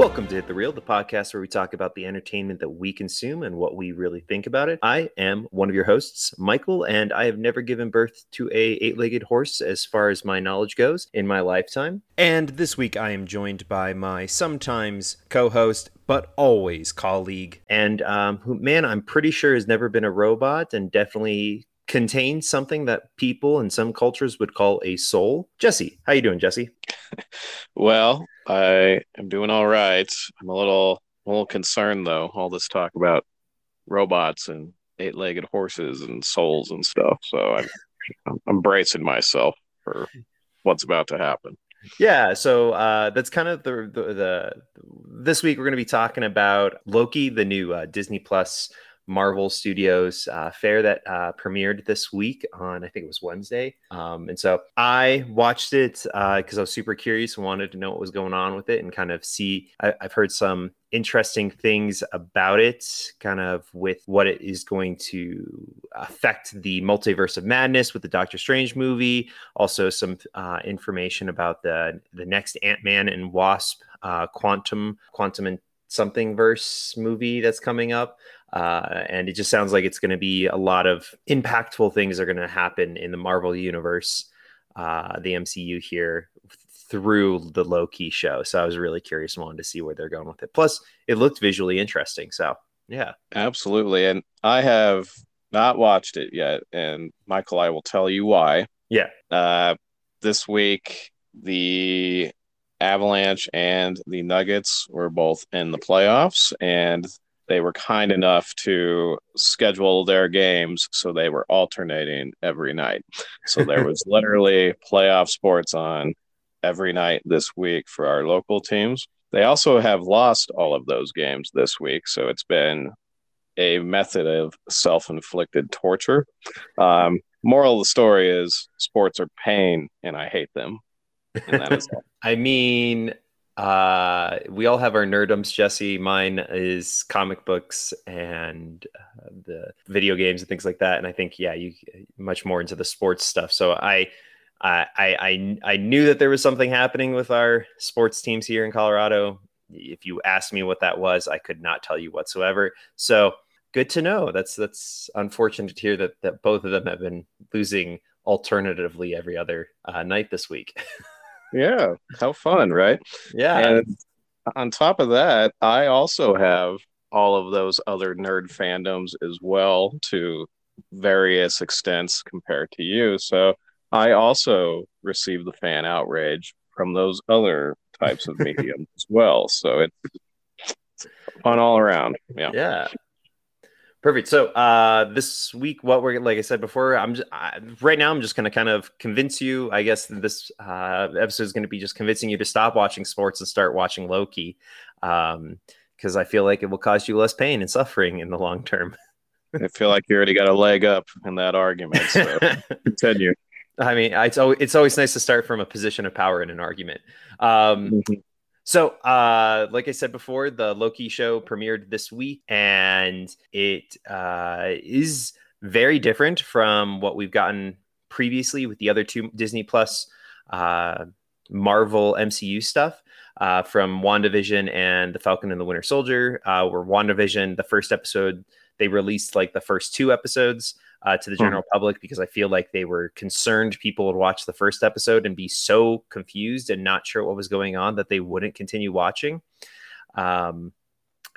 Welcome to Hit the Reel, the podcast where we talk about the entertainment that we consume and what we really think about it. I am one of your hosts, Michael, and I have never given birth to a eight-legged horse as far as my knowledge goes in my lifetime. And this week I am joined by my sometimes co-host, but always colleague, and um, who, man, I'm pretty sure has never been a robot and definitely contains something that people in some cultures would call a soul. Jesse, how you doing, Jesse? Well, I am doing all right. I'm a little a little concerned though. All this talk about robots and eight-legged horses and souls and stuff. So I'm I'm, bracing myself for what's about to happen. Yeah, so uh, that's kind of the, the, the this week we're going to be talking about Loki, the new uh, Disney Plus Marvel Studios uh, fair that uh, premiered this week on I think it was Wednesday. Um, and so I watched it because uh, I was super curious and wanted to know what was going on with it and kind of see. I, I've heard some interesting things about it, kind of with what it is going to affect the multiverse of madness with the Doctor Strange movie. Also, some uh, information about the the next Ant Man and Wasp uh, quantum quantum and something verse movie that's coming up. Uh, and it just sounds like it's going to be a lot of impactful things are going to happen in the Marvel universe, uh, the MCU here through the Loki show. So I was really curious and wanted to see where they're going with it. Plus, it looked visually interesting. So yeah, absolutely. And I have not watched it yet, and Michael, I will tell you why. Yeah. Uh, this week, the Avalanche and the Nuggets were both in the playoffs, and they were kind enough to schedule their games so they were alternating every night. So there was literally playoff sports on every night this week for our local teams. They also have lost all of those games this week. So it's been a method of self inflicted torture. Um, moral of the story is sports are pain and I hate them. And that is I mean, uh, we all have our nerdums, Jesse. Mine is comic books and uh, the video games and things like that. And I think, yeah, you much more into the sports stuff. So I, I, I, I knew that there was something happening with our sports teams here in Colorado. If you asked me what that was, I could not tell you whatsoever. So good to know. That's that's unfortunate to hear that that both of them have been losing alternatively every other uh, night this week. Yeah, how fun, right? Yeah. And on top of that, I also have all of those other nerd fandoms as well to various extents compared to you. So I also receive the fan outrage from those other types of mediums as well. So it's fun all around. Yeah. Yeah. Perfect. So uh, this week, what we're like I said before, I'm just I, right now. I'm just going to kind of convince you. I guess this uh, episode is going to be just convincing you to stop watching sports and start watching Loki, because um, I feel like it will cause you less pain and suffering in the long term. I feel like you already got a leg up in that argument. So continue. I mean, it's always, it's always nice to start from a position of power in an argument. Um, mm-hmm. So, uh, like I said before, the Loki show premiered this week, and it uh, is very different from what we've gotten previously with the other two Disney Plus uh, Marvel MCU stuff. Uh, from WandaVision and The Falcon and the Winter Soldier, uh, where WandaVision, the first episode, they released like the first two episodes uh, to the hmm. general public because I feel like they were concerned people would watch the first episode and be so confused and not sure what was going on that they wouldn't continue watching. Um,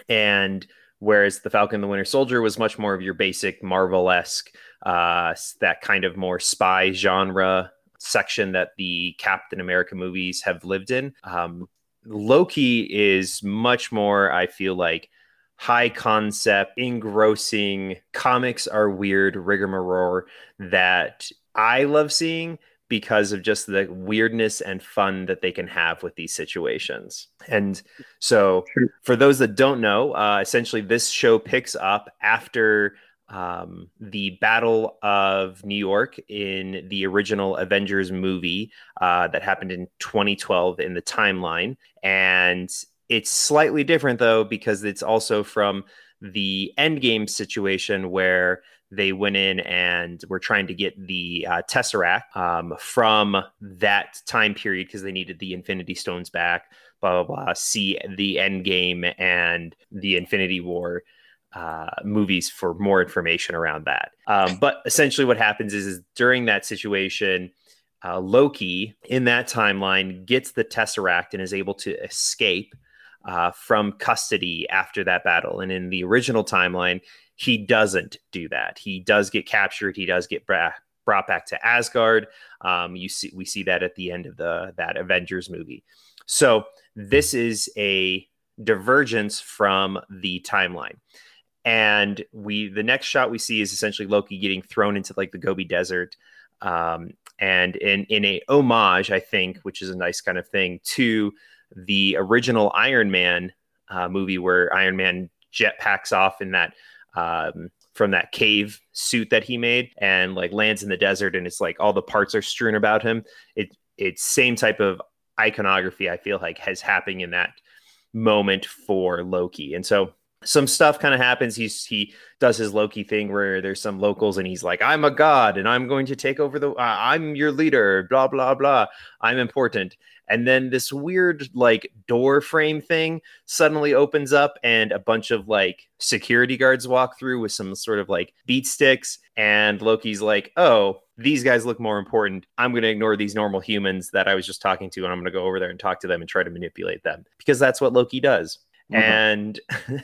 and whereas the Falcon and the Winter Soldier was much more of your basic Marvel esque, uh, that kind of more spy genre section that the Captain America movies have lived in. Um, Loki is much more, I feel like, high concept, engrossing comics are weird rigmarole that I love seeing because of just the weirdness and fun that they can have with these situations. And so, for those that don't know, uh, essentially, this show picks up after um, the Battle of New York in the original Avengers movie uh, that happened in 2012 in the timeline. And it's slightly different though because it's also from the Endgame situation where they went in and were trying to get the uh, Tesseract um, from that time period because they needed the Infinity Stones back. Blah blah blah. See the Endgame and the Infinity War uh, movies for more information around that. Um, but essentially, what happens is, is during that situation, uh, Loki in that timeline gets the Tesseract and is able to escape uh, from custody after that battle. And in the original timeline, he doesn't do that. He does get captured. He does get bra- brought back to Asgard. Um, you see, we see that at the end of the that Avengers movie. So this is a divergence from the timeline. And we the next shot we see is essentially Loki getting thrown into like the Gobi Desert. Um, and in in a homage, I think, which is a nice kind of thing to the original Iron Man uh, movie where Iron Man jetpacks off in that um, from that cave suit that he made and like lands in the desert and it's like all the parts are strewn about him. It it's same type of iconography I feel like has happened in that moment for Loki. And so some stuff kind of happens. He's he does his Loki thing where there's some locals and he's like, "I'm a god and I'm going to take over the. Uh, I'm your leader." Blah blah blah. I'm important. And then this weird like door frame thing suddenly opens up and a bunch of like security guards walk through with some sort of like beat sticks. And Loki's like, "Oh, these guys look more important. I'm going to ignore these normal humans that I was just talking to, and I'm going to go over there and talk to them and try to manipulate them because that's what Loki does." Mm-hmm. And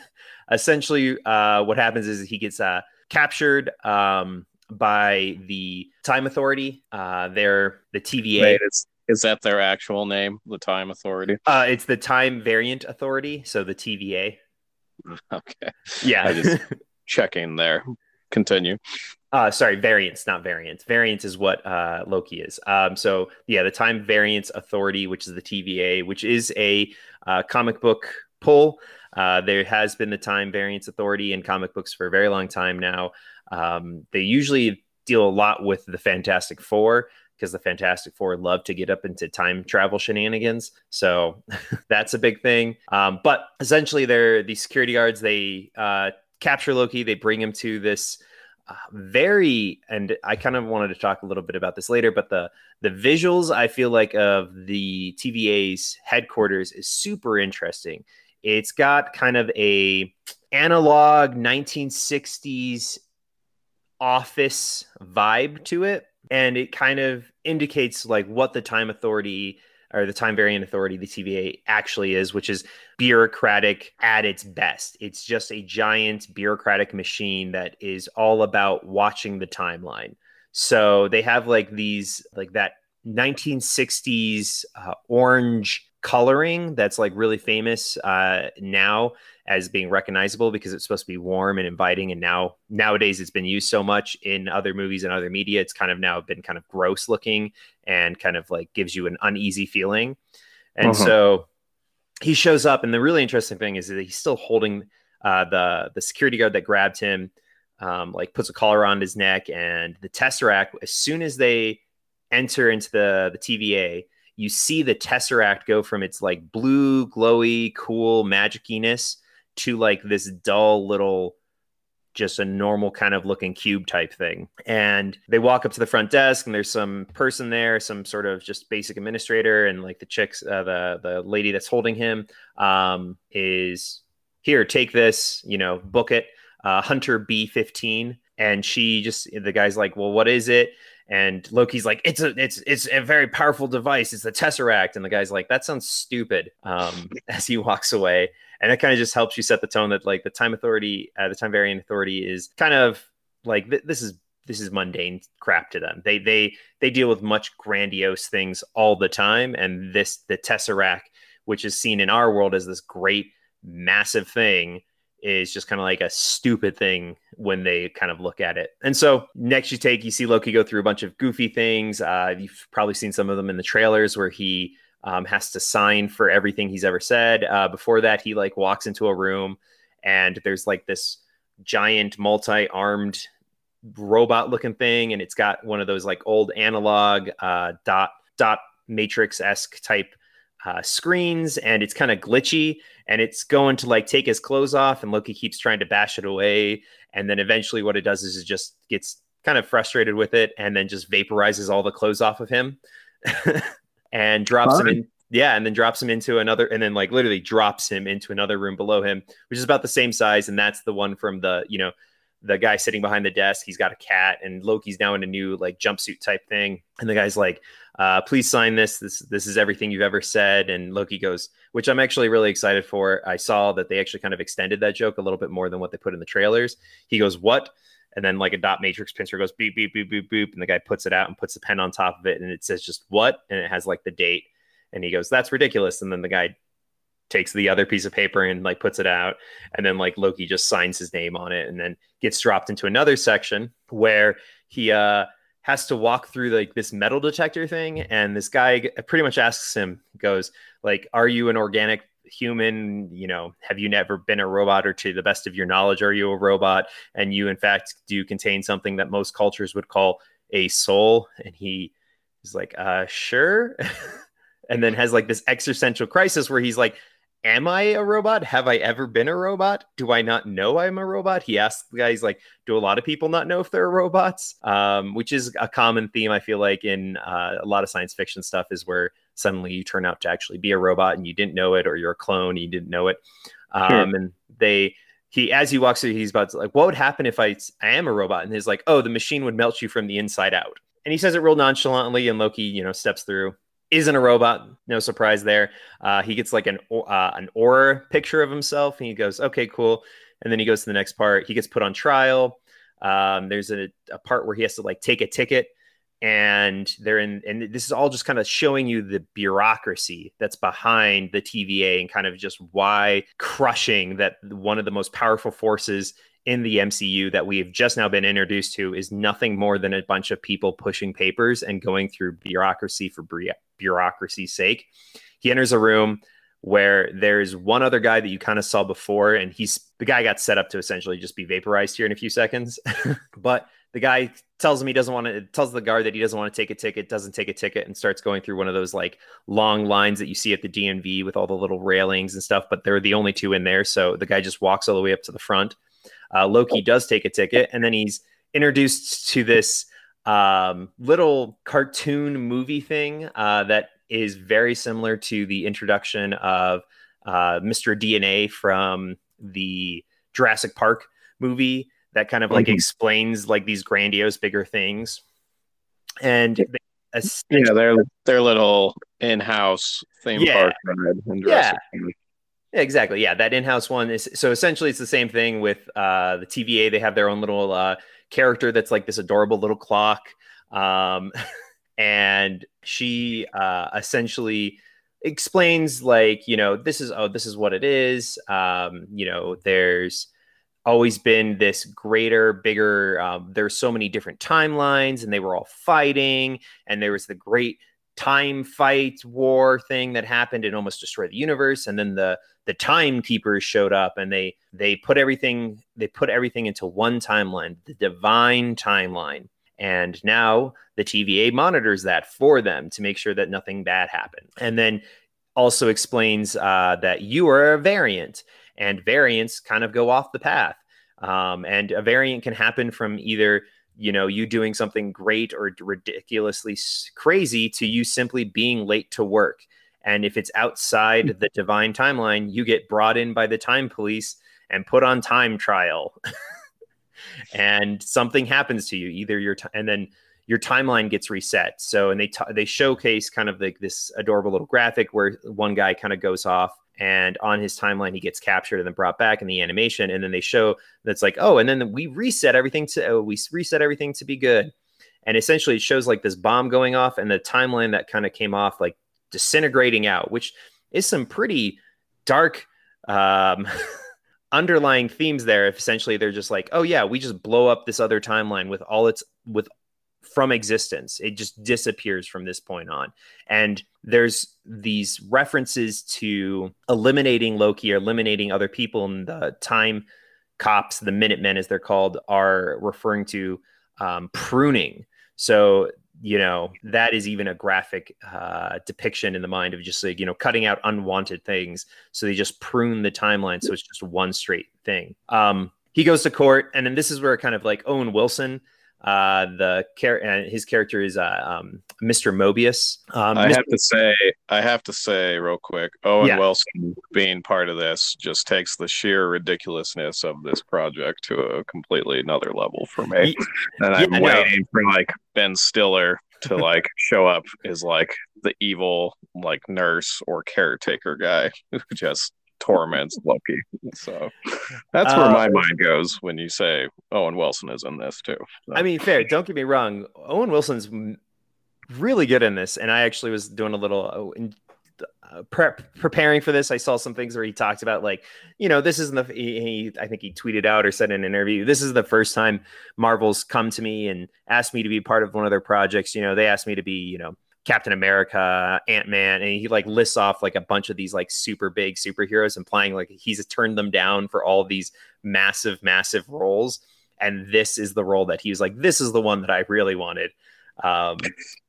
essentially, uh, what happens is he gets uh, captured um, by the Time Authority. Uh, they're the TVA. Wait, is that their actual name, the Time Authority? Uh, it's the Time Variant Authority, so the TVA. Okay. Yeah. I just checking there. Continue. Uh, sorry, variants, not variants. Variants is what uh, Loki is. Um, so yeah, the Time Variance Authority, which is the TVA, which is a uh, comic book pull. Uh, there has been the Time Variance Authority in comic books for a very long time now. Um, they usually deal a lot with the Fantastic Four because the Fantastic Four love to get up into time travel shenanigans. So that's a big thing. Um, but essentially, they're the security guards. They uh, capture Loki. They bring him to this uh, very and I kind of wanted to talk a little bit about this later, but the the visuals I feel like of the TVA's headquarters is super interesting. It's got kind of a analog 1960s office vibe to it and it kind of indicates like what the time authority or the time variant authority the TVA actually is which is bureaucratic at its best. It's just a giant bureaucratic machine that is all about watching the timeline. So they have like these like that 1960s uh, orange coloring that's like really famous uh, now as being recognizable because it's supposed to be warm and inviting and now nowadays it's been used so much in other movies and other media it's kind of now been kind of gross looking and kind of like gives you an uneasy feeling and uh-huh. so he shows up and the really interesting thing is that he's still holding uh, the the security guard that grabbed him um, like puts a collar on his neck and the tesseract as soon as they enter into the the TVA you see the tesseract go from its like blue, glowy, cool magiciness to like this dull little just a normal kind of looking cube type thing. And they walk up to the front desk and there's some person there, some sort of just basic administrator and like the chicks uh, the the lady that's holding him um is here, take this, you know, book it. Uh, Hunter B15 and she just the guy's like, "Well, what is it?" And Loki's like, it's a it's it's a very powerful device. It's the Tesseract. And the guy's like, that sounds stupid. Um, as he walks away. And it kind of just helps you set the tone that like the time authority, uh, the time variant authority is kind of like th- this is this is mundane crap to them. They they they deal with much grandiose things all the time. And this the Tesseract, which is seen in our world as this great massive thing is just kind of like a stupid thing when they kind of look at it. And so next you take, you see Loki go through a bunch of goofy things. Uh, you've probably seen some of them in the trailers where he um, has to sign for everything he's ever said. Uh, before that, he like walks into a room and there's like this giant multi-armed robot looking thing. And it's got one of those like old analog uh, dot, dot matrix esque type uh, screens and it's kind of glitchy and it's going to like take his clothes off, and Loki keeps trying to bash it away, and then eventually what it does is it just gets kind of frustrated with it, and then just vaporizes all the clothes off of him, and drops Fine. him in. Yeah, and then drops him into another, and then like literally drops him into another room below him, which is about the same size, and that's the one from the you know the guy sitting behind the desk he's got a cat and loki's now in a new like jumpsuit type thing and the guy's like uh, please sign this. This this is everything you've ever said. And loki goes which i'm actually really excited for. I saw that they actually kind of extended that joke a little bit more than what they put in the trailers. He goes what? And then like a dot matrix printer goes beep beep beep beep beep. And the guy puts it out and puts the pen on top of it. And it says just what? And it has like the date. And he goes that's ridiculous. And then the guy takes the other piece of paper and like puts it out. And then like loki just signs his name on it and then gets dropped into another section where he uh has to walk through like this metal detector thing and this guy pretty much asks him goes like are you an organic human? You know have you never been a robot or to the best of your knowledge are you a robot? And you in fact do contain something that most cultures would call a soul? And he is like uh sure. And then has like this existential crisis where he's like am I a robot? Have I ever been a robot? Do I not know I'm a robot? He asks the guys like, do a lot of people not know if they're robots? Um, which is a common theme I feel like in uh, a lot of science fiction stuff is where suddenly you turn out to actually be a robot and you didn't know it, or you're a clone and you didn't know it. Um, sure. And they he as he walks through, he's about to like, what would happen if I I am a robot? And he's like, oh, the machine would melt you from the inside out. And he says it real nonchalantly, and Loki, you know, steps through isn't a robot. No surprise there. Uh, he gets like an uh, an aura picture of himself, and he goes, "Okay, cool." And then he goes to the next part. He gets put on trial. Um, there's a, a part where he has to like take a ticket, and they're in. And this is all just kind of showing you the bureaucracy that's behind the TVA and kind of just why crushing that one of the most powerful forces in the MCU that we've just now been introduced to is nothing more than a bunch of people pushing papers and going through bureaucracy for bureaucracy's sake. He enters a room where there's one other guy that you kind of saw before, and he's the guy got set up to essentially just be vaporized here in a few seconds. but the guy tells him he doesn't want to tells the guard that he doesn't want to take a ticket doesn't take a ticket and starts going through one of those like long lines that you see at the dmv with all the little railings and stuff but they're the only two in there so the guy just walks all the way up to the front uh, Loki does take a ticket, and then he's introduced to this um, little cartoon movie thing uh, that is very similar to the introduction of uh, Mr. DNA from the Jurassic Park movie that kind of like mm-hmm. explains like these grandiose bigger things. And they, yeah, their their little in-house theme yeah. park ride yeah. Exactly. Yeah, that in-house one is so essentially it's the same thing with uh, the TVA. They have their own little uh, character that's like this adorable little clock, um, and she uh, essentially explains like you know this is oh this is what it is. Um, you know, there's always been this greater, bigger. Um, there's so many different timelines, and they were all fighting, and there was the great time fight war thing that happened and almost destroyed the universe and then the the timekeepers showed up and they they put everything they put everything into one timeline the divine timeline. And now the TVA monitors that for them to make sure that nothing bad happened. And then also explains uh, that you are a variant and variants kind of go off the path. Um, and a variant can happen from either you know you doing something great or ridiculously crazy to you simply being late to work. And if it's outside hmm. the divine timeline you get brought in by the time police and put on time trial. And something happens to you either your time and then your timeline gets reset. So and they t- they showcase kind of like this adorable little graphic where one guy kind of goes off and on his timeline he gets captured and then brought back in the animation. And then they show that's like oh and then we reset everything to oh, we reset everything to be good. And essentially it shows like this bomb going off and the timeline that kind of came off like disintegrating out which is some pretty dark um underlying themes there. If essentially they're just like oh yeah we just blow up this other timeline with all its with from existence. It just disappears from this point on. And there's these references to eliminating Loki or eliminating other people in the time cops, the Minutemen as they're called, are referring to um, pruning. So you know that is even a graphic uh, depiction in the mind of just like you know cutting out unwanted things so they just prune the timeline so it's just one straight thing um, he goes to court and then this is where kind of like owen wilson uh, the char- and his character is uh, um, Mr. Mobius. Um, I Mr. have to say, I have to say, real quick, Owen Yeah. Wilson being part of this just takes the sheer ridiculousness of this project to a completely another level for me. And I'm Yeah, waiting for like Ben Stiller to like show up as like the evil like nurse or caretaker guy who just torments Loki. So that's where Uh, my mind goes when you say Owen Wilson is in this too. So. I mean, fair. Don't get me wrong. Owen Wilson's really good in this, and I actually was doing a little uh, in, uh, prep preparing for this. I saw some things where he talked about like, you know, this isn't the he, he I think he tweeted out or said in an interview, this is the first time Marvel's come to me and asked me to be part of one of their projects. You know, they asked me to be, you know. Captain America, Ant Man, and he like lists off like a bunch of these like super big superheroes, implying like he's turned them down for all these massive, massive roles. And this is the role that he was like this is the one that i really wanted. Um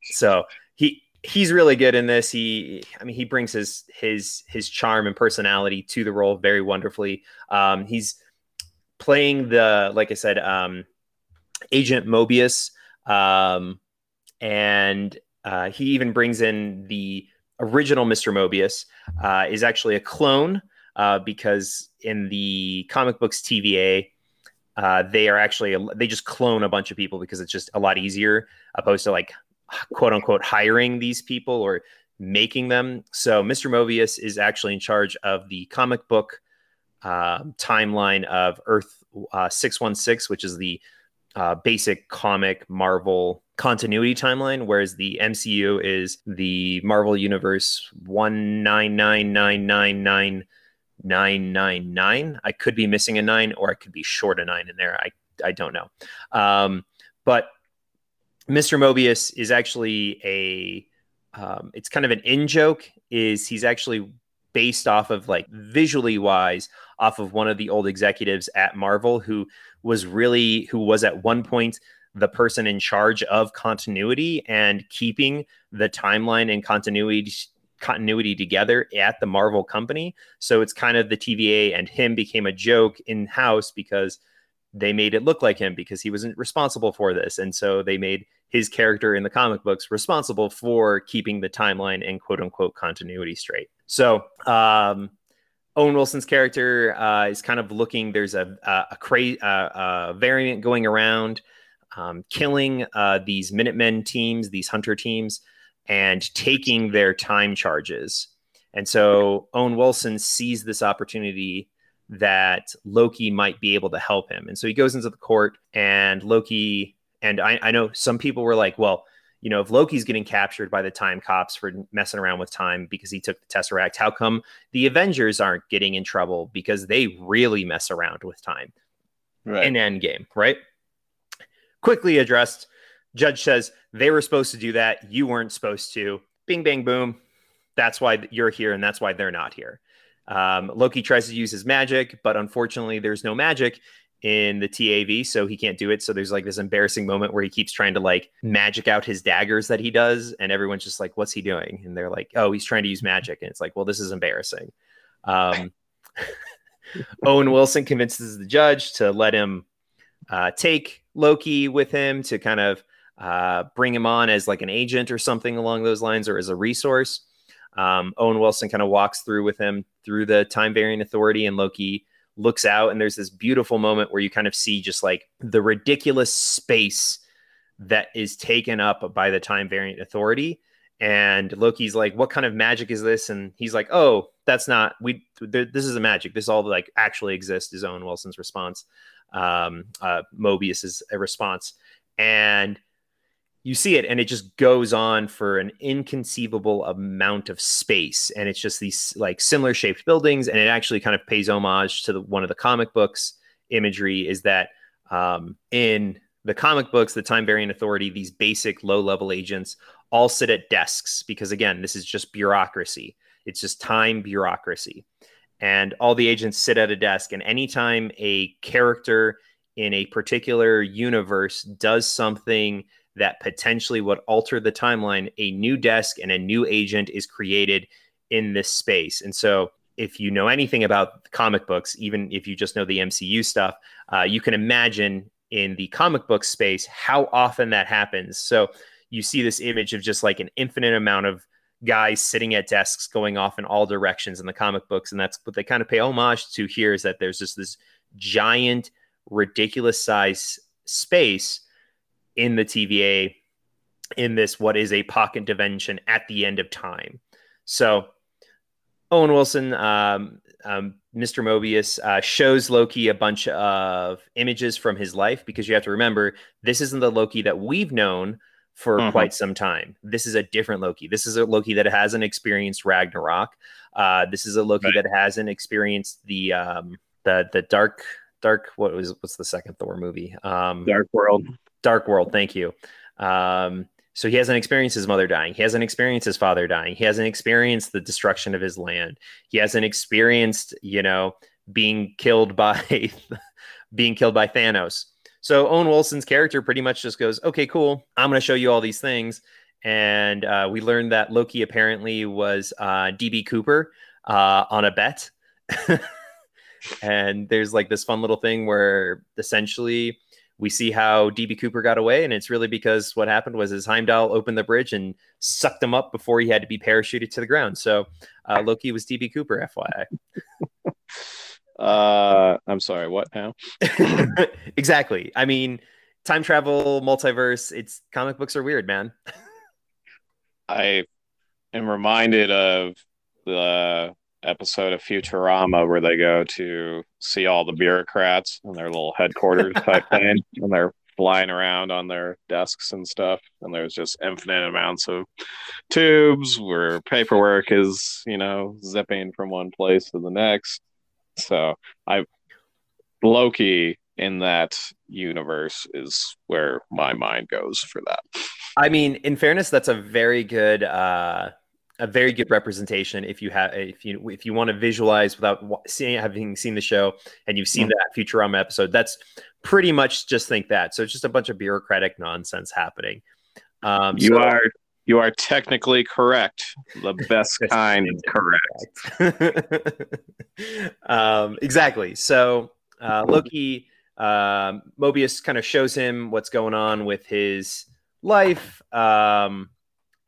so he he's really good in this. He i mean he brings his his his charm and personality to the role very wonderfully. Um he's playing the like i said um agent mobius um and uh he even brings in the original mr mobius uh is actually a clone uh because in the comic books tva uh, they are actually they just clone a bunch of people because it's just a lot easier opposed to like quote unquote hiring these people or making them. So mr mobius is actually in charge of the comic book uh, timeline of earth uh, 616 which is the uh, basic comic marvel continuity timeline whereas the mcu is the marvel universe 19999 999. I could be missing a nine or I could be short a nine in there. I, I don't know. Um, but Mr. Mobius is actually a, um, it's kind of an in joke, is he's actually based off of like visually wise off of one of the old executives at Marvel who was really, who was at one point the person in charge of continuity and keeping the timeline and continuity continuity together at the Marvel company. So it's kind of the TVA and him became a joke in house because they made it look like him because he wasn't responsible for this. And so they made his character in the comic books responsible for keeping the timeline and quote unquote continuity straight. So, um, Owen Wilson's character uh, is kind of looking. There's a a, a, uh, a variant going around, um, killing uh, these Minutemen teams, these hunter teams, and taking their time charges. And so Owen Wilson sees this opportunity that Loki might be able to help him. And so he goes into the court, and Loki, and I, I know some people were like, well, you know, if Loki's getting captured by the time cops for messing around with time because he took the Tesseract, how come the Avengers aren't getting in trouble because they really mess around with time right. in Endgame, right? Quickly addressed. Judge says they were supposed to do that. You weren't supposed to. Bing, bang, boom. That's why you're here, and that's why they're not here. Um, Loki tries to use his magic, but unfortunately, there's no magic in the TAV, so he can't do it. So there's like this embarrassing moment where he keeps trying to like magic out his daggers that he does, and everyone's just like, "What's he doing?" And they're like, "Oh, he's trying to use magic," and it's like, "Well, this is embarrassing." Um, Owen Wilson convinces the judge to let him uh, take Loki with him to kind of uh, bring him on as like an agent or something along those lines, or as a resource. Um, Owen Wilson kind of walks through with him through the time variant authority, and Loki looks out, and there's this beautiful moment where you kind of see just like the ridiculous space that is taken up by the time variant authority. And Loki's like, "What kind of magic is this?" And he's like, "Oh, that's not we. Th- this is a magic. This all like actually exists." Is Owen Wilson's response. Um, uh, Mobius's response, and you see it and it just goes on for an inconceivable amount of space. And it's just these like similar shaped buildings. And it actually kind of pays homage to the, one of the comic books imagery is that um, in the comic books the time variant authority these basic low level agents all sit at desks because again this is just bureaucracy. It's just time bureaucracy and all the agents sit at a desk and anytime a character in a particular universe does something that potentially would alter the timeline, a new desk and a new agent is created in this space. And so, if you know anything about comic books, even if you just know the MCU stuff, uh, you can imagine in the comic book space how often that happens. So, you see this image of just like an infinite amount of guys sitting at desks going off in all directions in the comic books. And that's what they kind of pay homage to here is that there's just this giant, ridiculous size space in the TVA in this what is a pocket dimension at the end of time. So Owen Wilson, um, um, Mr. Mobius, uh, shows Loki a bunch of images from his life because you have to remember this isn't the Loki that we've known for mm-hmm. quite some time. This is a different Loki. This is a Loki that hasn't experienced Ragnarok. Uh, this is a Loki right. that hasn't experienced the um, the the dark dark what was what's the second Thor movie? Um, dark World. Dark World. Thank you. Um, so he hasn't experienced his mother dying. He hasn't experienced his father dying. He hasn't experienced the destruction of his land. He hasn't experienced, you know, being killed by being killed by Thanos. So Owen Wilson's character pretty much just goes, "Okay, cool. I'm going to show you all these things." And uh, we learned that Loki apparently was uh, DB Cooper uh, on a bet. and there's like this fun little thing where essentially we see how DB Cooper got away, and it's really because what happened was his Heimdall opened the bridge and sucked him up before he had to be parachuted to the ground. So uh, Loki was DB Cooper, FYI. uh, I'm sorry, what now? exactly. I mean, time travel, multiverse. It's comic books are weird, man. I am reminded of the episode of Futurama where they go to see all the bureaucrats in their little headquarters type thing, and they're flying around on their desks and stuff. And there's just infinite amounts of tubes where paperwork is, you know, zipping from one place to the next. So I Loki in that universe is where my mind goes for that. I mean, in fairness, that's a very good uh a very good representation if you have if you if you want to visualize without seeing having seen the show and you've seen mm-hmm. that Futurama episode. That's pretty much just think that. So it's just a bunch of bureaucratic nonsense happening. Um, you so, are you are technically correct. The best kind of correct. um, exactly. So uh, Loki, uh, Mobius kind of shows him what's going on with his life. Um,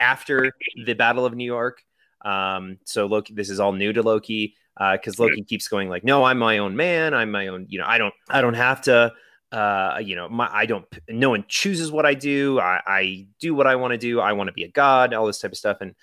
after the Battle of New York. Um, so Loki, this is all new to Loki because uh, Loki keeps going like, "No, I'm my own man. I'm my own. You know, I don't, I don't have to. Uh, you know, my, I don't. No one chooses what I do. I, I do what I want to do. I want to be a god. All this type of stuff." And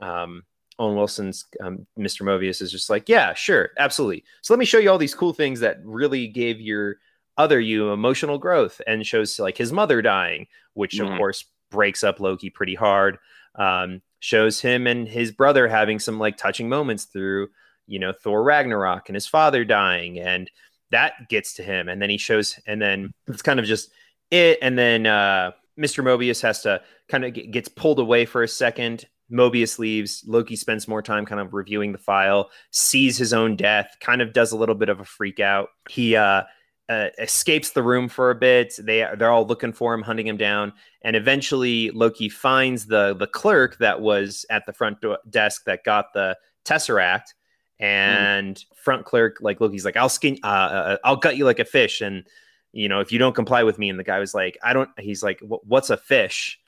um, Owen Wilson's um, Mr. Mobius is just like, "Yeah, sure, absolutely. So let me show you all these cool things that really gave your other you emotional growth and shows like his mother dying, which mm-hmm. of course breaks up Loki pretty hard um, shows him and his brother having some like touching moments through you know Thor Ragnarok and his father dying and that gets to him and then he shows and then it's kind of just it and then uh, Mr. Mobius has to kind of get, gets pulled away for a second Mobius leaves. Loki spends more time kind of reviewing the file, sees his own death, kind of does a little bit of a freak out. He uh, uh, escapes the room for a bit. They they're all looking for him, hunting him down, and eventually Loki finds the the clerk that was at the front do- desk that got the tesseract. And mm. front clerk, like look he's like, I'll skin, uh, uh, I'll gut you like a fish, and you know if you don't comply with me. And the guy was like, I don't. He's like, what's a fish?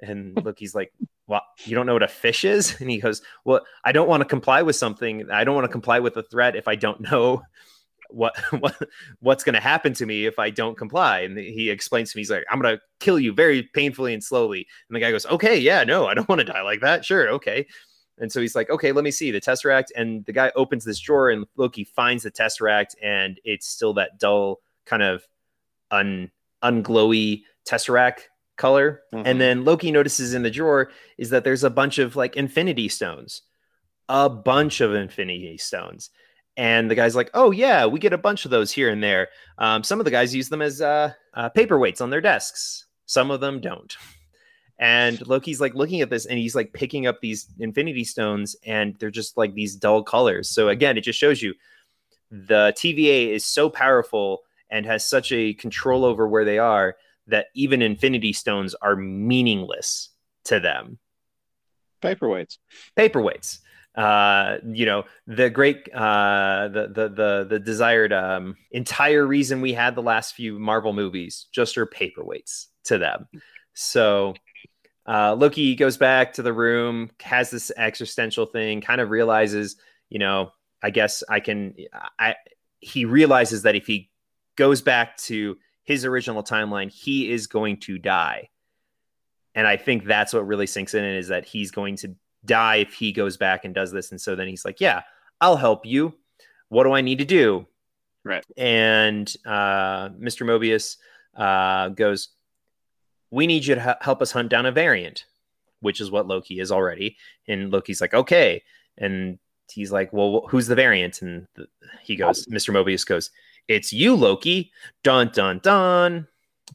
And look he's like, well, you don't know what a fish is? And he goes, well, I don't want to comply with something. I don't want to comply with a threat if I don't know what what what's going to happen to me if I don't comply? And he explains to me, he's like, I'm going to kill you very painfully and slowly. And the guy goes, Okay, yeah, no, I don't want to die like that. Sure, okay. And so he's like, Okay, let me see the tesseract. And the guy opens this drawer, and Loki finds the tesseract, and it's still that dull kind of un unglowy tesseract color. Mm-hmm. And then Loki notices in the drawer is that there's a bunch of like infinity stones, a bunch of infinity stones. And the guy's like, "Oh yeah, we get a bunch of those here and there. Um, some of the guys use them as uh, uh, paperweights on their desks. Some of them don't." And Loki's like looking at this, and he's like picking up these Infinity Stones, and they're just like these dull colors. So again, it just shows you the TVA is so powerful and has such a control over where they are that even Infinity Stones are meaningless to them. Paperweights. Paperweights. Uh, you know, the great, uh, the the the the desired um, entire reason we had the last few Marvel movies just are paperweights to them. So uh, Loki goes back to the room, has this existential thing, kind of realizes, you know, I guess I can. I he realizes that if he goes back to his original timeline, he is going to die. And I think that's what really sinks in is that he's going to die if he goes back and does this. And so then he's like, Yeah, I'll help you. What do I need to do? Right. And uh, Mr. Mobius uh, goes, We need you to help us hunt down a variant, which is what Loki is already. And Loki's like, Okay. And he's like, Well, who's the variant? And he goes, Mr. Mobius goes, It's you, Loki. Dun, dun, dun.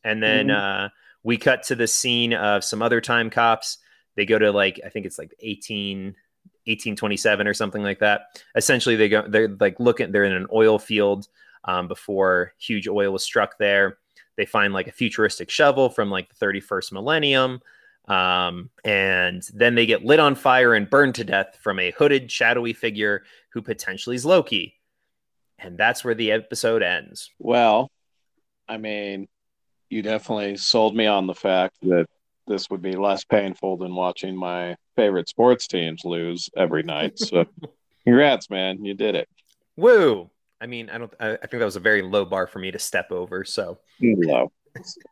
And then mm-hmm. uh, we cut to the scene of some other time cops they go to like I think it's like 18 1827 or something like that. Essentially, they go they're like looking they're in an oil field um, before huge oil was struck there. They find like a futuristic shovel from like the 31st millennium. Um, and then they get lit on fire and burned to death from a hooded, shadowy figure who potentially is Loki. And that's where the episode ends. Well, I mean, you definitely sold me on the fact that this would be less painful than watching my favorite sports teams lose every night. So, congrats, man, you did it. Woo! I mean, I don't. I, I think that was a very low bar for me to step over. So low.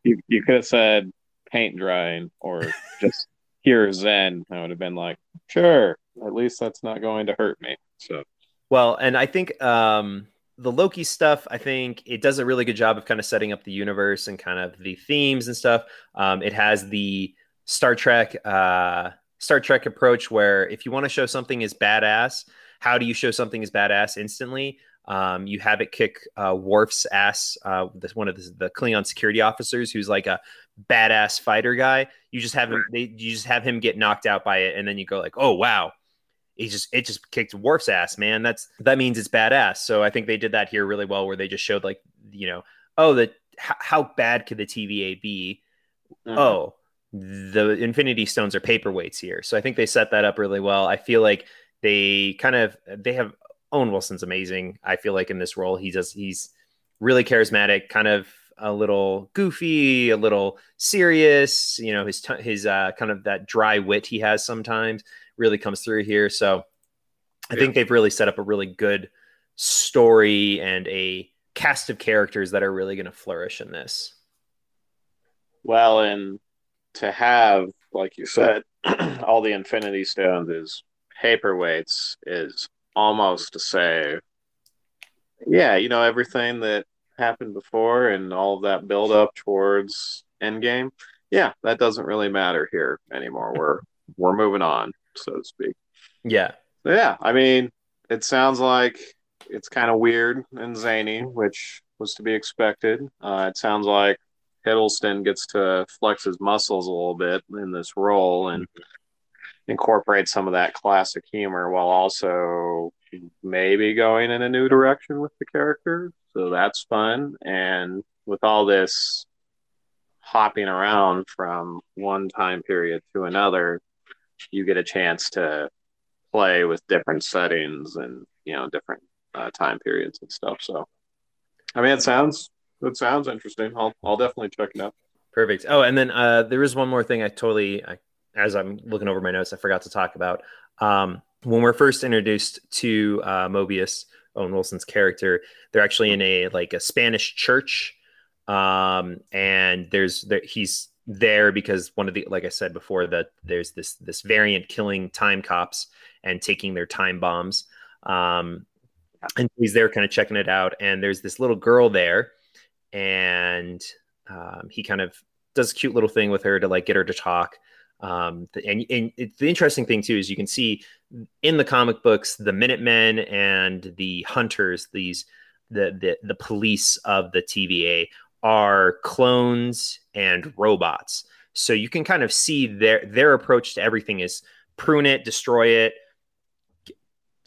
You you could have said paint drying or just here Zen. I would have been like, sure. At least that's not going to hurt me. So well, and I think um, the Loki stuff, I think it does a really good job of kind of setting up the universe and kind of the themes and stuff. Um, it has the Star Trek uh, Star Trek approach where if you want to show something is badass, how do you show something is badass instantly? Um, you have it kick uh, Worf's ass, uh, this, one of the, the, Klingon security officers, who's like a badass fighter guy. You just have him, they, you just have him get knocked out by it, and then you go like, oh wow, he just it just kicked Worf's ass, man. That's that means it's badass. So I think they did that here really well, where they just showed like you know, oh, the h- how bad could the TVA be? Uh-huh. Oh, the Infinity Stones are paperweights here. So I think they set that up really well. I feel like they kind of they have Owen Wilson's amazing. I feel like in this role, he does he's really charismatic, kind of a little goofy, a little serious. You know, his t- his uh, kind of that dry wit he has sometimes really comes through here. So I yeah. think they've really set up a really good story and a cast of characters that are really going to flourish in this. Well, and to have, like you said, all the Infinity Stones is paperweights is almost to say, yeah, you know, everything that happened before and all of that build up towards Endgame, yeah, that doesn't really matter here anymore. We're we're moving on so to speak. Yeah. Yeah. I mean, it sounds like it's kind of weird and zany, which was to be expected. Uh, it sounds like Hiddleston gets to flex his muscles a little bit in this role and mm-hmm. Incorporate some of that classic humor while also maybe going in a new direction with the character. So that's fun. And with all this hopping around from one time period to another, you get a chance to play with different settings and you know different uh, time periods and stuff. So, I mean, it sounds it sounds interesting. I'll I'll definitely check it out. Perfect. Oh, and then uh, there is one more thing I totally, I, as I'm looking over my notes, I forgot to talk about. Um, when we're first introduced to uh, Mobius, Owen Wilson's character, they're actually in a like a Spanish church, um, and there's there, he's there because one of the like I said before that there's this this variant killing time cops and taking their time bombs. Um, and he's there kind of checking it out. And there's this little girl there, and um, he kind of does a cute little thing with her to like get her to talk. Um, and, and the interesting thing too is you can see in the comic books the Minutemen and the Hunters, these the the the police of the TVA are clones and robots. So you can kind of see their their approach to everything is prune it, destroy it.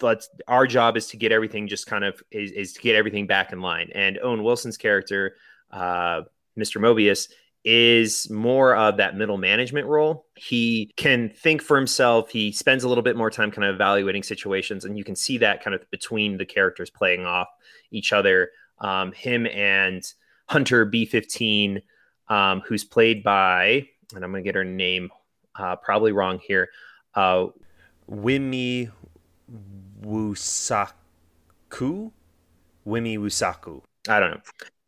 Let's our job is to get everything just kind of is, is to get everything back in line. And Owen Wilson's character, uh, Mr. Mobius, is more of that middle management role. He can think for himself. He spends a little bit more time kind of evaluating situations, and you can see that kind of between the characters playing off each other. Um, him and Hunter B15, um, who's played by, and I'm going to get her name uh, probably wrong here, uh, Wimi Wusaku. Wimi Wusaku. I don't know.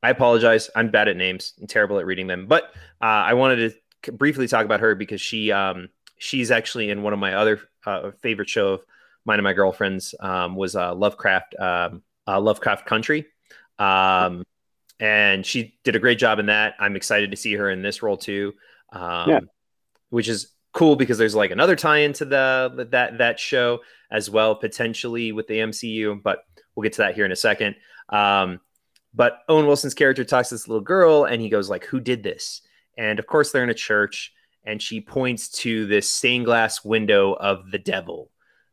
I apologize. I'm bad at names. I'm terrible at reading them. But uh, I wanted to briefly talk about her because she um, she's actually in one of my other uh, favorite show of mine and my girlfriends um, was uh, Lovecraft um, uh, Lovecraft Country, um, and she did a great job in that. I'm excited to see her in this role too, um, yeah. which is cool because there's like another tie into the that that show as well potentially with the MCU. But we'll get to that here in a second. Um, but Owen Wilson's character talks to this little girl and he goes like, "Who did this?" And of course they're in a church and she points to this stained glass window of the devil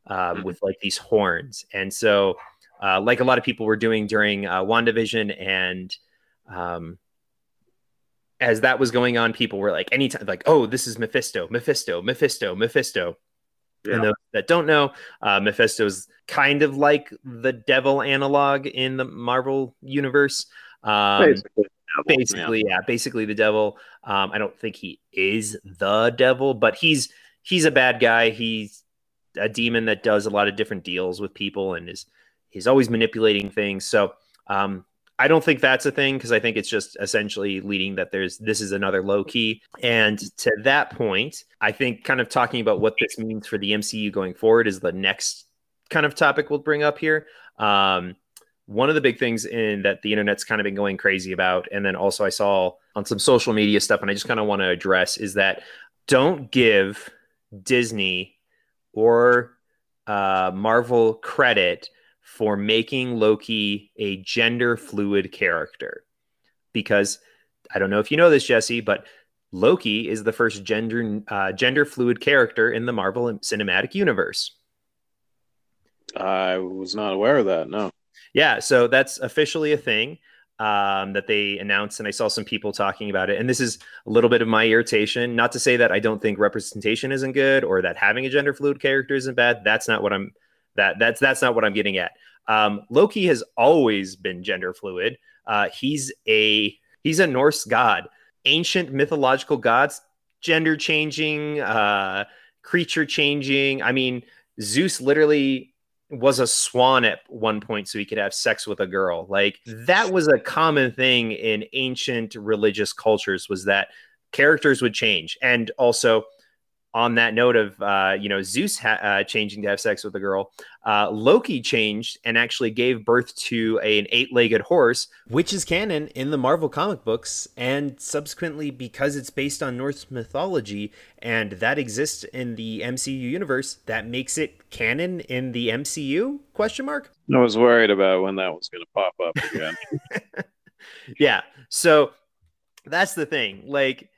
mm-hmm. with like these horns. And so, uh, like a lot of people were doing during uh, WandaVision and um, as that was going on, people were like, anytime, like, oh, this is Mephisto, Mephisto, Mephisto, Mephisto. Yeah. And those that don't know, uh, Mephisto is kind of like the devil analog in the Marvel universe. Um, basically, basically yeah. yeah. basically the devil. Um, I don't think he is the devil, but he's he's a bad guy. He's a demon that does a lot of different deals with people and is he's always manipulating things. So um, I don't think that's a thing because I think it's just essentially leading that there's this is another Loki. And to that point, I think kind of talking about what this means for the MCU going forward is the next kind of topic we'll bring up here. Um, one of the big things in that the internet's kind of been going crazy about, and then also I saw on some social media stuff, and I just kind of want to address is that don't give Disney or uh, Marvel credit for making Loki a gender fluid character. Because I don't know if you know this, Jesse, but Loki is the first gender uh, gender fluid character in the Marvel Cinematic Universe. I was not aware of that. No. Yeah, so that's officially a thing um, that they announced, and I saw some people talking about it. And this is a little bit of my irritation. Not to say that I don't think representation isn't good or that having a gender fluid character isn't bad. That's not what I'm that that's that's not what I'm getting at. Um, Loki has always been gender fluid. Uh, he's a he's a Norse god, ancient mythological gods, gender changing, uh, creature changing. I mean, Zeus literally was a swan at one point so he could have sex with a girl like that was a common thing in ancient religious cultures was that characters would change and also on that note of uh, you know Zeus ha- uh, changing to have sex with a girl, uh, Loki changed and actually gave birth to a, an eight-legged horse, which is canon in the Marvel comic books, and subsequently because it's based on Norse mythology and that exists in the MCU universe, that makes it canon in the MCU? Question mark. I was worried about when that was going to pop up again. yeah, so that's the thing, like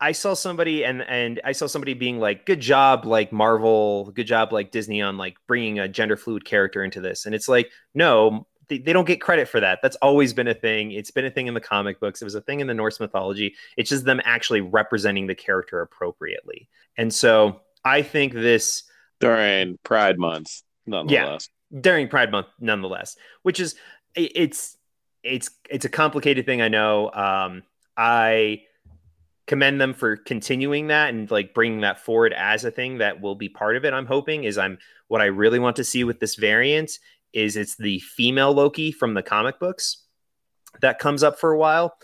I saw somebody and and I saw somebody being like, "Good job, like Marvel. Good job, like Disney, on like bringing a gender fluid character into this." And it's like, no, they, they, don't get credit for that. That's always been a thing. It's been a thing in the comic books. It was a thing in the Norse mythology. It's just them actually representing the character appropriately. And so I think this during Pride Month, nonetheless. Yeah, during Pride Month, nonetheless, which is it's it's it's a complicated thing. I know. Um, I commend them for continuing that and like bringing that forward as a thing that will be part of it. I'm hoping is I'm what I really want to see with this variant is it's the female Loki from the comic books that comes up for a while.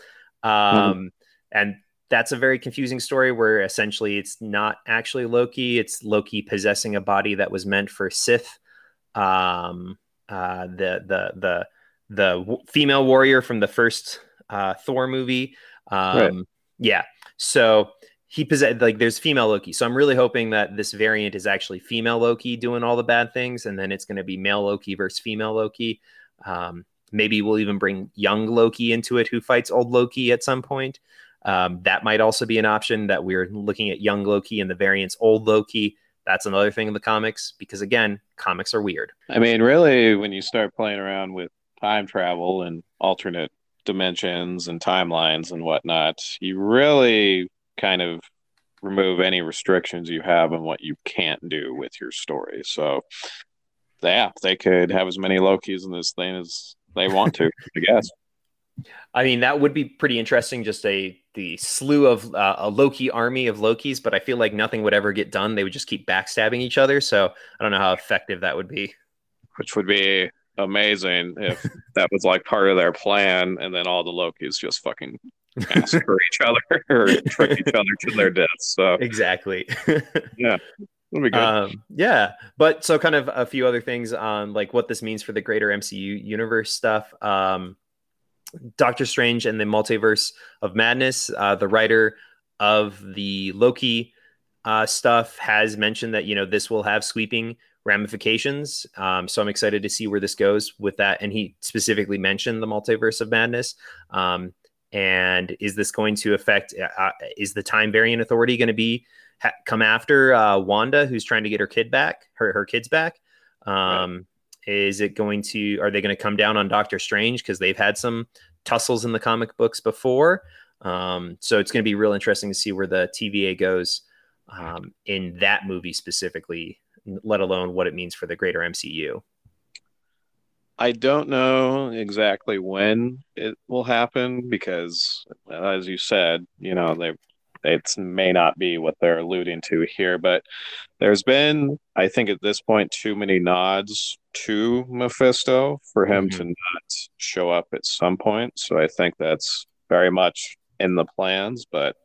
Um, mm-hmm. And that's a very confusing story where essentially it's not actually Loki. It's Loki possessing a body that was meant for Sif, um, uh, the the the the w- female warrior from the first uh, Thor movie. Um, right. Yeah, so he possess like there's female Loki. So I'm really hoping that this variant is actually female Loki doing all the bad things, and then it's going to be male Loki versus female Loki. Um, maybe we'll even bring young Loki into it, who fights old Loki at some point. Um, that might also be an option that we're looking at young Loki and the variants old Loki. That's another thing in the comics because again, comics are weird. I mean, really, when you start playing around with time travel and alternate dimensions and timelines and whatnot, you really kind of remove any restrictions you have on what you can't do with your story. So, yeah, they could have as many Lokis in this thing as they want to, I guess. I mean, that would be pretty interesting. Just a the slew of uh, a Loki army of Lokis, but I feel like nothing would ever get done. They would just keep backstabbing each other. So I don't know how effective that would be. Which would be amazing if that was like part of their plan, and then all the Lokis just fucking ask for each other or trick each other to their deaths. So exactly. yeah. That'd be good. Um, yeah, but so kind of a few other things on like what this means for the greater MCU universe stuff. Um, Doctor Strange and the Multiverse of Madness, uh, the writer of the Loki uh, stuff, has mentioned that you know this will have sweeping ramifications. Um, so I'm excited to see where this goes with that. And he specifically mentioned the Multiverse of Madness. Um, and is this going to affect? Uh, uh is the Time Variant Authority going to be ha- come after uh, Wanda, who's trying to get her kid back, her her kids back? Um, right is it going to, are they going to come down on Doctor Strange because they've had some tussles in the comic books before? Um, so it's going to be real interesting to see where the TVA goes um, in that movie specifically, let alone what it means for the greater MCU. I don't know exactly when it will happen because, as you said, you know, they it may not be what they're alluding to here, but there's been, I think, at this point, too many nods to Mephisto for him mm-hmm. to not show up at some point. So I think that's very much in the plans. But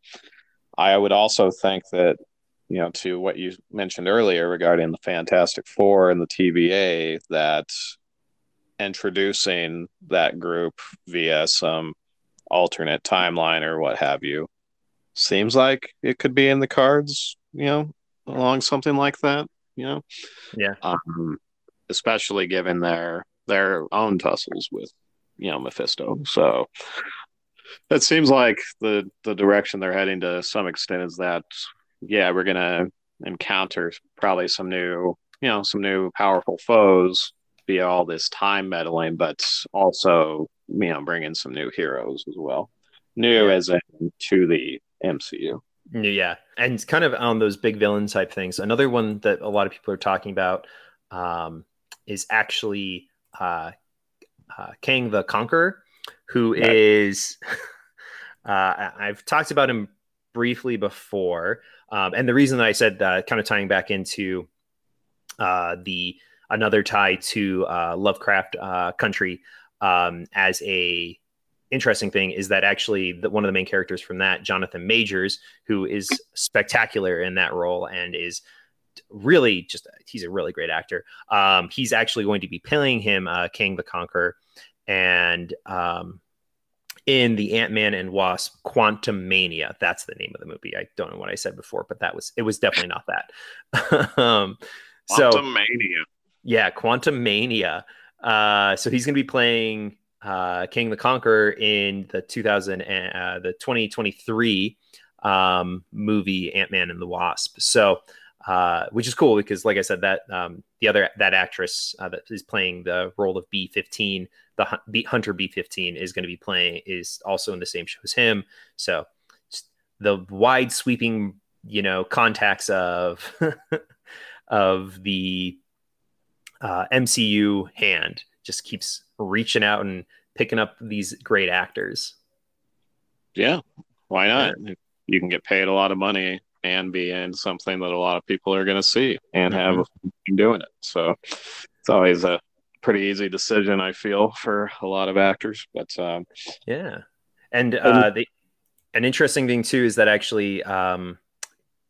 I would also think that, you know, to what you mentioned earlier regarding the Fantastic Four and the TVA, that introducing that group via some alternate timeline or what have you seems like it could be in the cards, you know, along something like that, you know. Yeah. Um, especially given their their own tussles with, you know, Mephisto. So it seems like the the direction they're heading to some extent is that yeah, we're gonna encounter probably some new, you know, some new powerful foes via all this time meddling, but also you know bringing some new heroes as well. New yeah. as in to the MCU. Yeah, and it's kind of on those big villain type things. Another one that a lot of people are talking about um, is actually uh, uh, Kang the Conqueror, who yeah. is. uh, I've talked about him briefly before, um, and the reason that I said that, kind of tying back into uh, the another tie to uh, Lovecraft uh, Country um, as a interesting thing is that actually the, one of the main characters from that, Jonathan Majors, who is spectacular in that role and is really just he's a really great actor. Um, he's actually going to be playing him uh, Kang the Conqueror, and um, in the Ant Man and Wasp Quantum Mania. that's the name of the movie. I don't know what I said before, but that was it was definitely not that. um, Quantumania. So, Mania. yeah, Quantumania. Uh, so he's going to be playing uh, Kang the Conqueror in the 2000 uh, the 2023 um, movie Ant Man and the Wasp. So, uh, which is cool because, like I said, that um, the other that actress uh, that is playing the role of B fifteen, the B, Hunter B fifteen, is going to be playing is also in the same show as him. So, the wide sweeping, you know, contacts of of the uh, MCU hand just keeps reaching out and picking up these great actors. Yeah, why not? You can get paid a lot of money and be in something that a lot of people are going to see and mm-hmm. have doing it. So it's always a pretty easy decision, I feel, for a lot of actors. But um, yeah, and uh, the an interesting thing too is that actually um,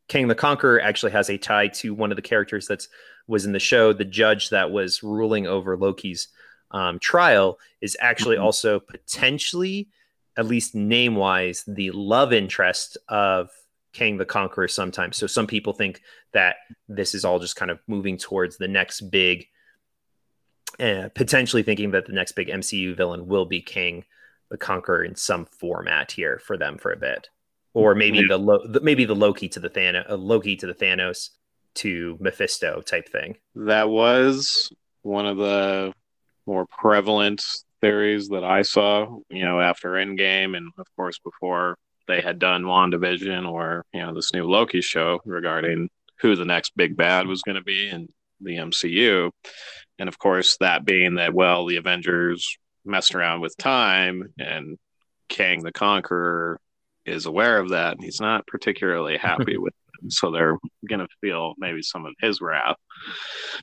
Kang the Conqueror actually has a tie to one of the characters that's was in the show, the judge that was ruling over Loki's um, trial is actually mm-hmm. also potentially, at least name wise, the love interest of Kang the Conqueror sometimes. So some people think that this is all just kind of moving towards the next big, uh, potentially thinking that the next big MCU villain will be Kang the Conqueror in some format here for them for a bit, or maybe yeah. the, Lo- the, maybe the Loki to the Thanos, uh, Loki to the Thanos to Mephisto type thing. That was one of the more prevalent theories that I saw, you know, after Endgame, and of course before they had done WandaVision or you know this new Loki show regarding who the next big bad was going to be in the MCU, and of course that being that well the Avengers messed around with time and Kang the Conqueror is aware of that and he's not particularly happy with them. So they're going to feel maybe some of his wrath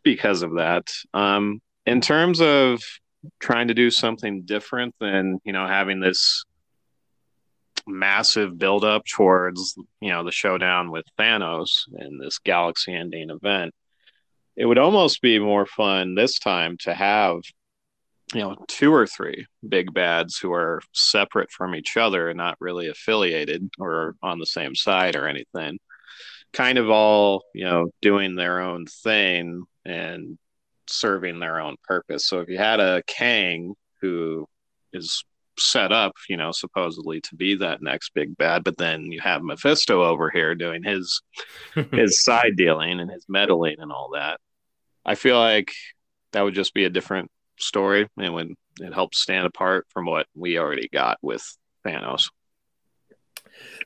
because of that. Um, in terms of trying to do something different than, you know, having this massive buildup towards, you know, the showdown with Thanos in this galaxy ending event, it would almost be more fun this time to have you know two or three big bads who are separate from each other and not really affiliated or on the same side or anything kind of all you know doing their own thing and serving their own purpose. So if you had a kang who is set up you know supposedly to be that next big bad but then you have mephisto over here doing his his side dealing and his meddling and all that i feel like that would just be a different story and when it helps stand apart from what we already got with Thanos.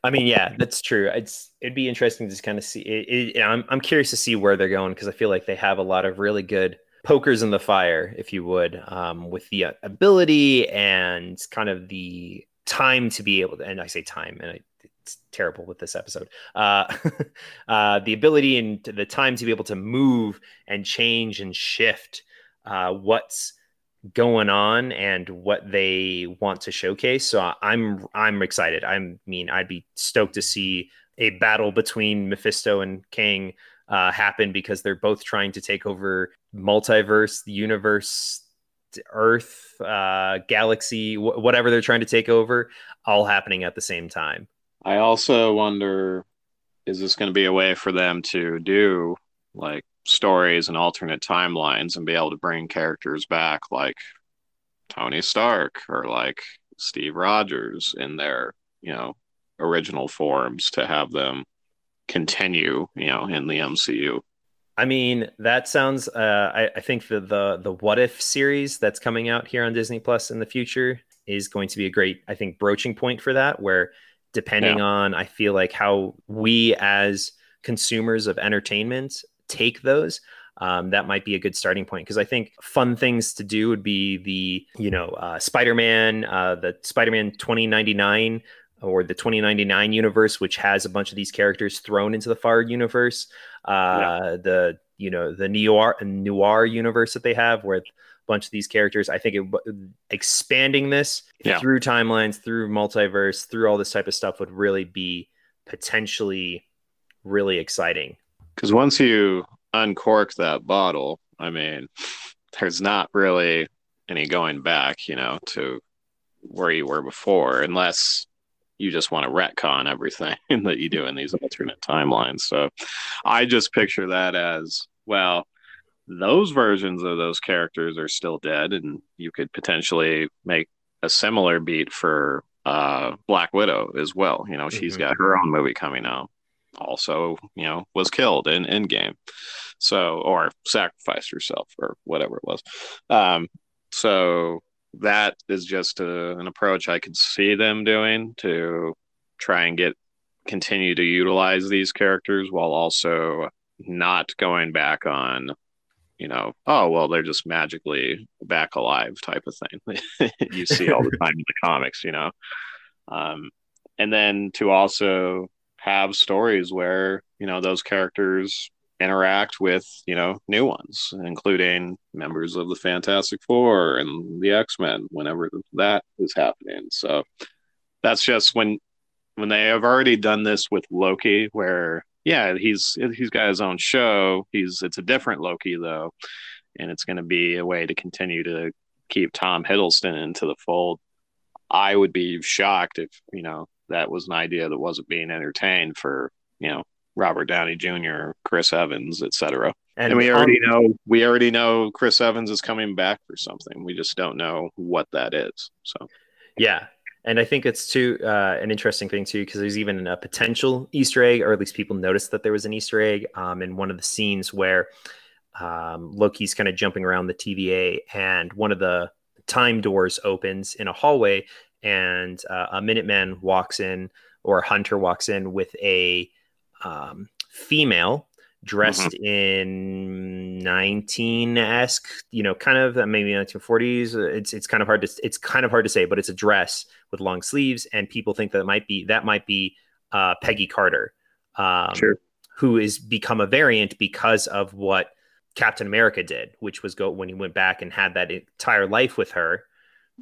I mean, yeah, that's true. It's it'd be interesting to just kind of see. It, it, I'm I'm curious to see where they're going because I feel like they have a lot of really good pokers in the fire, if you would, um, with the ability and kind of the time to be able to. And I say time, and I, it's terrible with this episode. Uh, uh, the ability and the time to be able to move and change and shift uh, what's going on and what they want to showcase. So I'm I'm excited. I mean, I'd be stoked to see a battle between Mephisto and Kang uh, happen because they're both trying to take over multiverse, universe, Earth, uh, galaxy, wh- whatever they're trying to take over, all happening at the same time. I also wonder is this going to be a way for them to do like stories and alternate timelines and be able to bring characters back like Tony Stark or like Steve Rogers in their, you know, original forms to have them continue, you know, in the MCU. I mean, that sounds. Uh, I, I think the the the What If series that's coming out here on Disney Plus in the future is going to be a great, I think, broaching point for that. Where depending yeah. on, I feel like how we as consumers of entertainment take those um, that might be a good starting point because I think fun things to do would be the you know uh, Spider-Man, uh, the Spider-Man 2099 or the 2099 universe, which has a bunch of these characters thrown into the Fire universe. Uh, yeah. The you know the noir noir universe that they have with a bunch of these characters. I think it, expanding this yeah. through timelines, through multiverse, through all this type of stuff would really be potentially really exciting because once you uncork that bottle, I mean, there's not really any going back, you know, to where you were before, unless you just want to retcon everything that you do in these alternate timelines. So I just picture that as well, those versions of those characters are still dead, and you could potentially make a similar beat for uh, Black Widow as well. You know, she's mm-hmm. got her own movie coming out also, you know, was killed in Endgame. So, or sacrificed herself or whatever it was. Um, so that is just a, an approach I could see them doing to try and get continue to utilize these characters while also not going back on you know oh well they're just magically back alive type of thing. You see all the time in the comics you know? Um, and then to also have stories where you know those characters interact with you know new ones including members of the fantastic four and the x-men whenever that is happening. So that's just when when they have already done this with loki where yeah he's he's got his own show. He's it's a different loki though and it's going to be a way to continue to keep tom hiddleston into the fold. I would be shocked if you know that was an idea that wasn't being entertained for you know Robert Downey Jr., Chris Evans, etc. And, and, we already um, know we already know Chris Evans is coming back for something. We just don't know what that is. So yeah. And I think it's too uh, an interesting thing too because there's even a potential Easter egg, or at least people noticed that there was an Easter egg um, in one of the scenes where um, Loki's kind of jumping around the TVA, and one of the time doors opens in a hallway, and uh, a Minuteman walks in or a Hunter walks in with a um, female dressed mm-hmm. in 19 esque, you know, kind of maybe 1940s. It's it's kind of hard to it's kind of hard to say, but it's a dress with long sleeves, and people think that it might be that might be uh, Peggy Carter, um, sure. who is become a variant because of what Captain America did, which was go when he went back and had that entire life with her.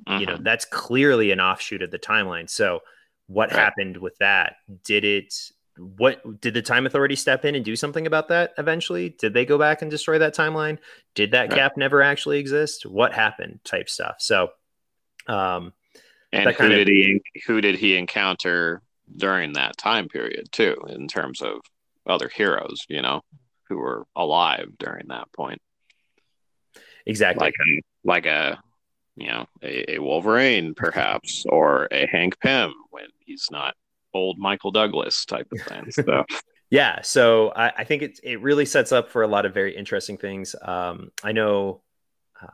You know, mm-hmm. that's clearly an offshoot of the timeline. So, what right. happened with that? Did it what did the time authority step in and do something about that eventually? Did they go back and destroy that timeline? Did that right. gap never actually exist? What happened type stuff. So um and who did of, he who did he encounter during that time period too in terms of other heroes you know who were alive during that point? Exactly. Like a like a you know a, a wolverine perhaps or a hank pym when he's not old Michael Douglas type of thing. So. yeah, so I, I, think it it really sets up for a lot of very interesting things. Um, I know uh,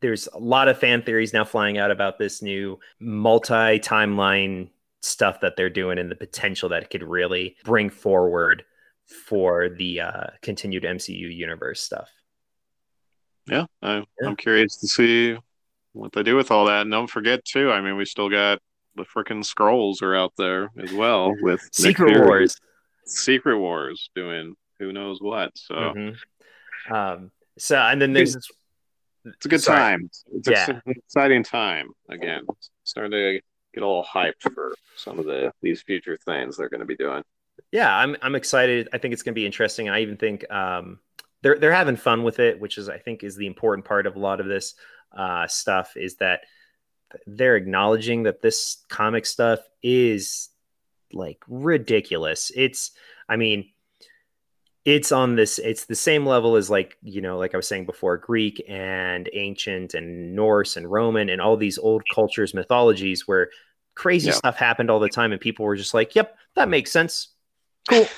there's a lot of fan theories now flying out about this new multi timeline stuff that they're doing and the potential that it could really bring forward for the uh, continued MCU universe stuff. Yeah, I, yeah. I'm curious to see what they do with all that. And don't forget too. I mean, we still got the freaking scrolls are out there as well with Secret Wars. Secret Wars doing who knows what. So, mm-hmm. um, so and then there's it's, it's a good sorry. time. It's yeah. an exciting time again. Starting to get a little hyped for some of the these future things they're going to be doing. Yeah, I'm I'm excited. I think it's going to be interesting. I even think um, they're they're having fun with it, which is I think is the important part of a lot of this uh, stuff. Is that they're acknowledging that this comic stuff is like ridiculous. It's, I mean, it's on this, it's the same level as like, you know, like I was saying before, Greek and ancient and Norse and Roman and all these old cultures, mythologies where crazy yeah. stuff happened all the time and people were just like, yep, that makes sense. Cool.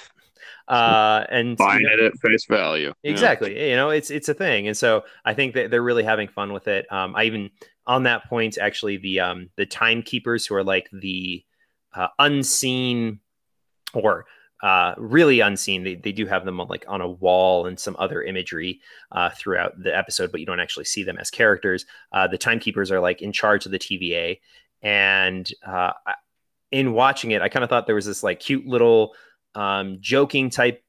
uh and buying you know, it at face value exactly yeah. you know it's it's a thing and so i think that they're really having fun with it um i even on that point, actually, the um, the timekeepers who are like the uh, unseen or uh, really unseen. They, they do have them on, like on a wall and some other imagery uh, throughout the episode, but you don't actually see them as characters. Uh, the timekeepers are like in charge of the TVA, and uh, in watching it, I kind of thought there was this like cute little um, joking type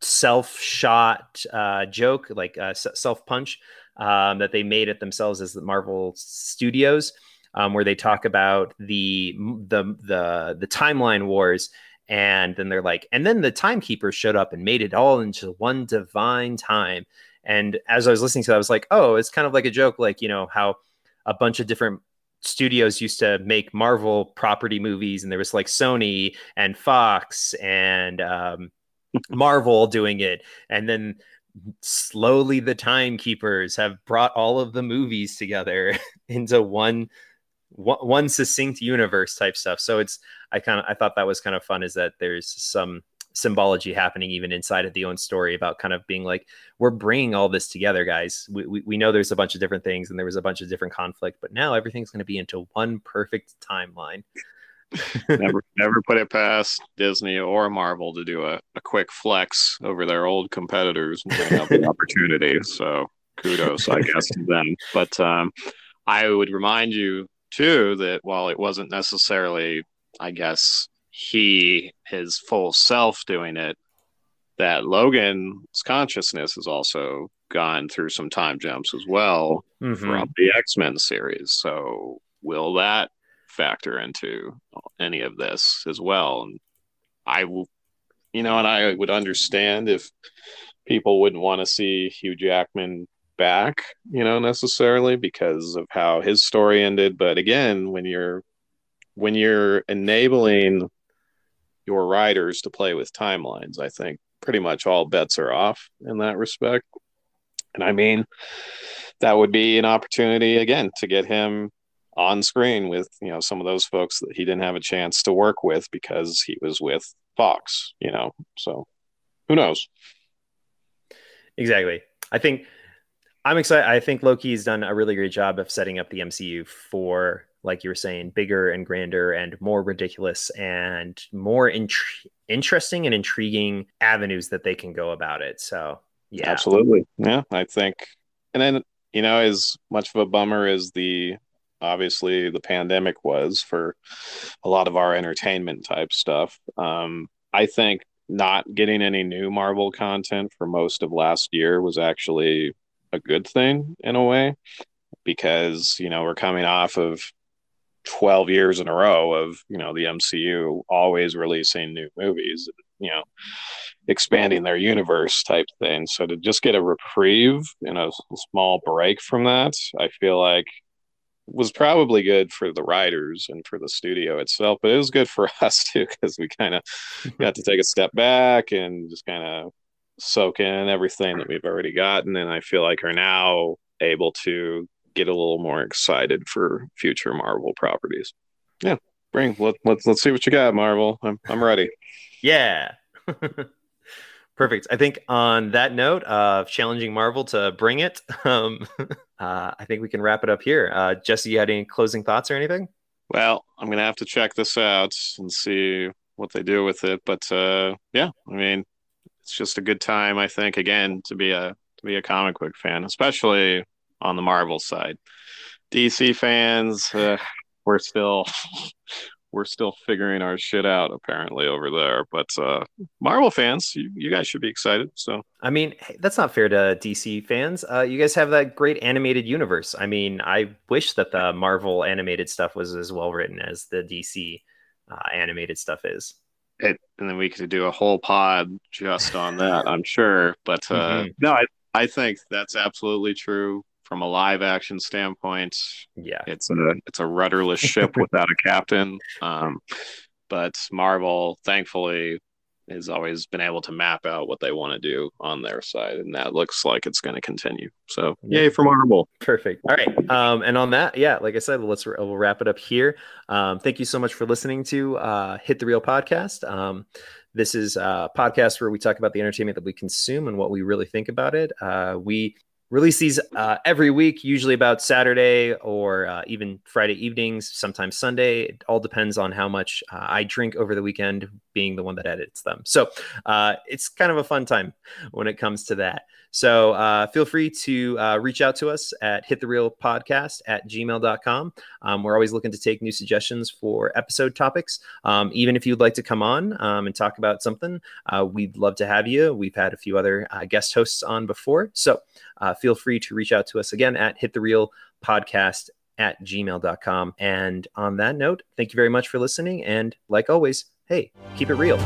self shot uh, joke, like uh, self punch um, that they made it themselves as the Marvel Studios, um, where they talk about the the the the timeline wars. And then they're like, and then the timekeepers showed up and made it all into one divine time. And as I was listening to that, I was like, oh, it's kind of like a joke, like, you know, how a bunch of different studios used to make Marvel property movies, and there was like Sony and Fox and um, Marvel doing it. And then slowly the timekeepers have brought all of the movies together into one one succinct universe type stuff. So it's i kind of i thought that was kind of fun is that there's some symbology happening even inside of the own story about kind of being like we're bringing all this together guys. We, we, we know there's a bunch of different things and there was a bunch of different conflict but now everything's going to be into one perfect timeline never never put it past Disney or Marvel to do a, a quick flex over their old competitors and bring up the opportunity. So kudos, I guess, to them. But um, I would remind you too that while it wasn't necessarily, I guess, he his full self doing it, that Logan's consciousness has also gone through some time jumps as well mm-hmm. from the X Men series. So will that factor into any of this as well. And I will, you know, and I would understand if people wouldn't want to see Hugh Jackman back, you know, necessarily because of how his story ended. But again, when you're when you're enabling your writers to play with timelines, I think pretty much all bets are off in that respect. And I mean, that would be an opportunity again to get him on screen with you know some of those folks that he didn't have a chance to work with because he was with Fox, you know. So who knows? Exactly. I think I'm excited. I think Loki's done a really great job of setting up the MCU for, like you were saying, bigger and grander and more ridiculous and more int- interesting and intriguing avenues that they can go about it. So, yeah, absolutely. Yeah, I think, and then you know, as much of a bummer as the obviously the pandemic was for a lot of our entertainment type stuff. Um, I think not getting any new Marvel content for most of last year was actually a good thing in a way because you know we're coming off of 12 years in a row of you know the MCU always releasing new movies you know expanding their universe type thing so to just get a reprieve and a small break from that I feel like was probably good for the writers and for the studio itself but it was good for us too because we kind of got to take a step back and just kind of soak in everything that we've already gotten and i feel like are now able to get a little more excited for future marvel properties. Yeah bring let, let's let's see what you got marvel. I'm, I'm ready. Yeah perfect. I think on that note of challenging marvel to bring it um, uh, i think we can wrap it up here. Uh, jesse you had any closing thoughts or anything? Well i'm gonna have to check this out and see what they do with it but uh, yeah i mean it's just a good time, I think, again, to be a to be a comic book fan, especially on the Marvel side. DC fans, uh, we're still we're still figuring our shit out apparently over there. But uh, Marvel fans, you, you guys should be excited. So I mean, that's not fair to DC fans. Uh, you guys have that great animated universe. I mean, I wish that the Marvel animated stuff was as well written as the DC uh, animated stuff is it, and then we could do a whole pod just on that, I'm sure. But uh, mm-hmm. no, I, I think that's absolutely true from a live action standpoint. Yeah, it's a it's a rudderless ship without a captain. Um, but Marvel, thankfully, has always been able to map out what they want to do on their side, and that looks like it's going to continue. So, yay for Marvel! Perfect. All right, um, and on that, yeah, like I said, let's we'll wrap it up here. Um, thank you so much for listening to uh, Hit the Reel podcast. Um, this is a podcast where we talk about the entertainment that we consume and what we really think about it. Uh, we release these uh, every week, usually about Saturday or uh, even Friday evenings, sometimes Sunday. It all depends on how much uh, I drink over the weekend, being the one that edits them. So uh, it's kind of a fun time when it comes to that. So uh, feel free to uh, reach out to us at hitthereelpodcast at gmail.com. Um, we're always looking to take new suggestions for episode topics. Um, even if you'd like to come on um, and talk about something, we'd love to have you. We've had a few other guest hosts on before. So uh, feel free to reach out to us again at hitthereelpodcast at gmail.com. And on that note, thank you very much for listening. And like always, hey, keep it real.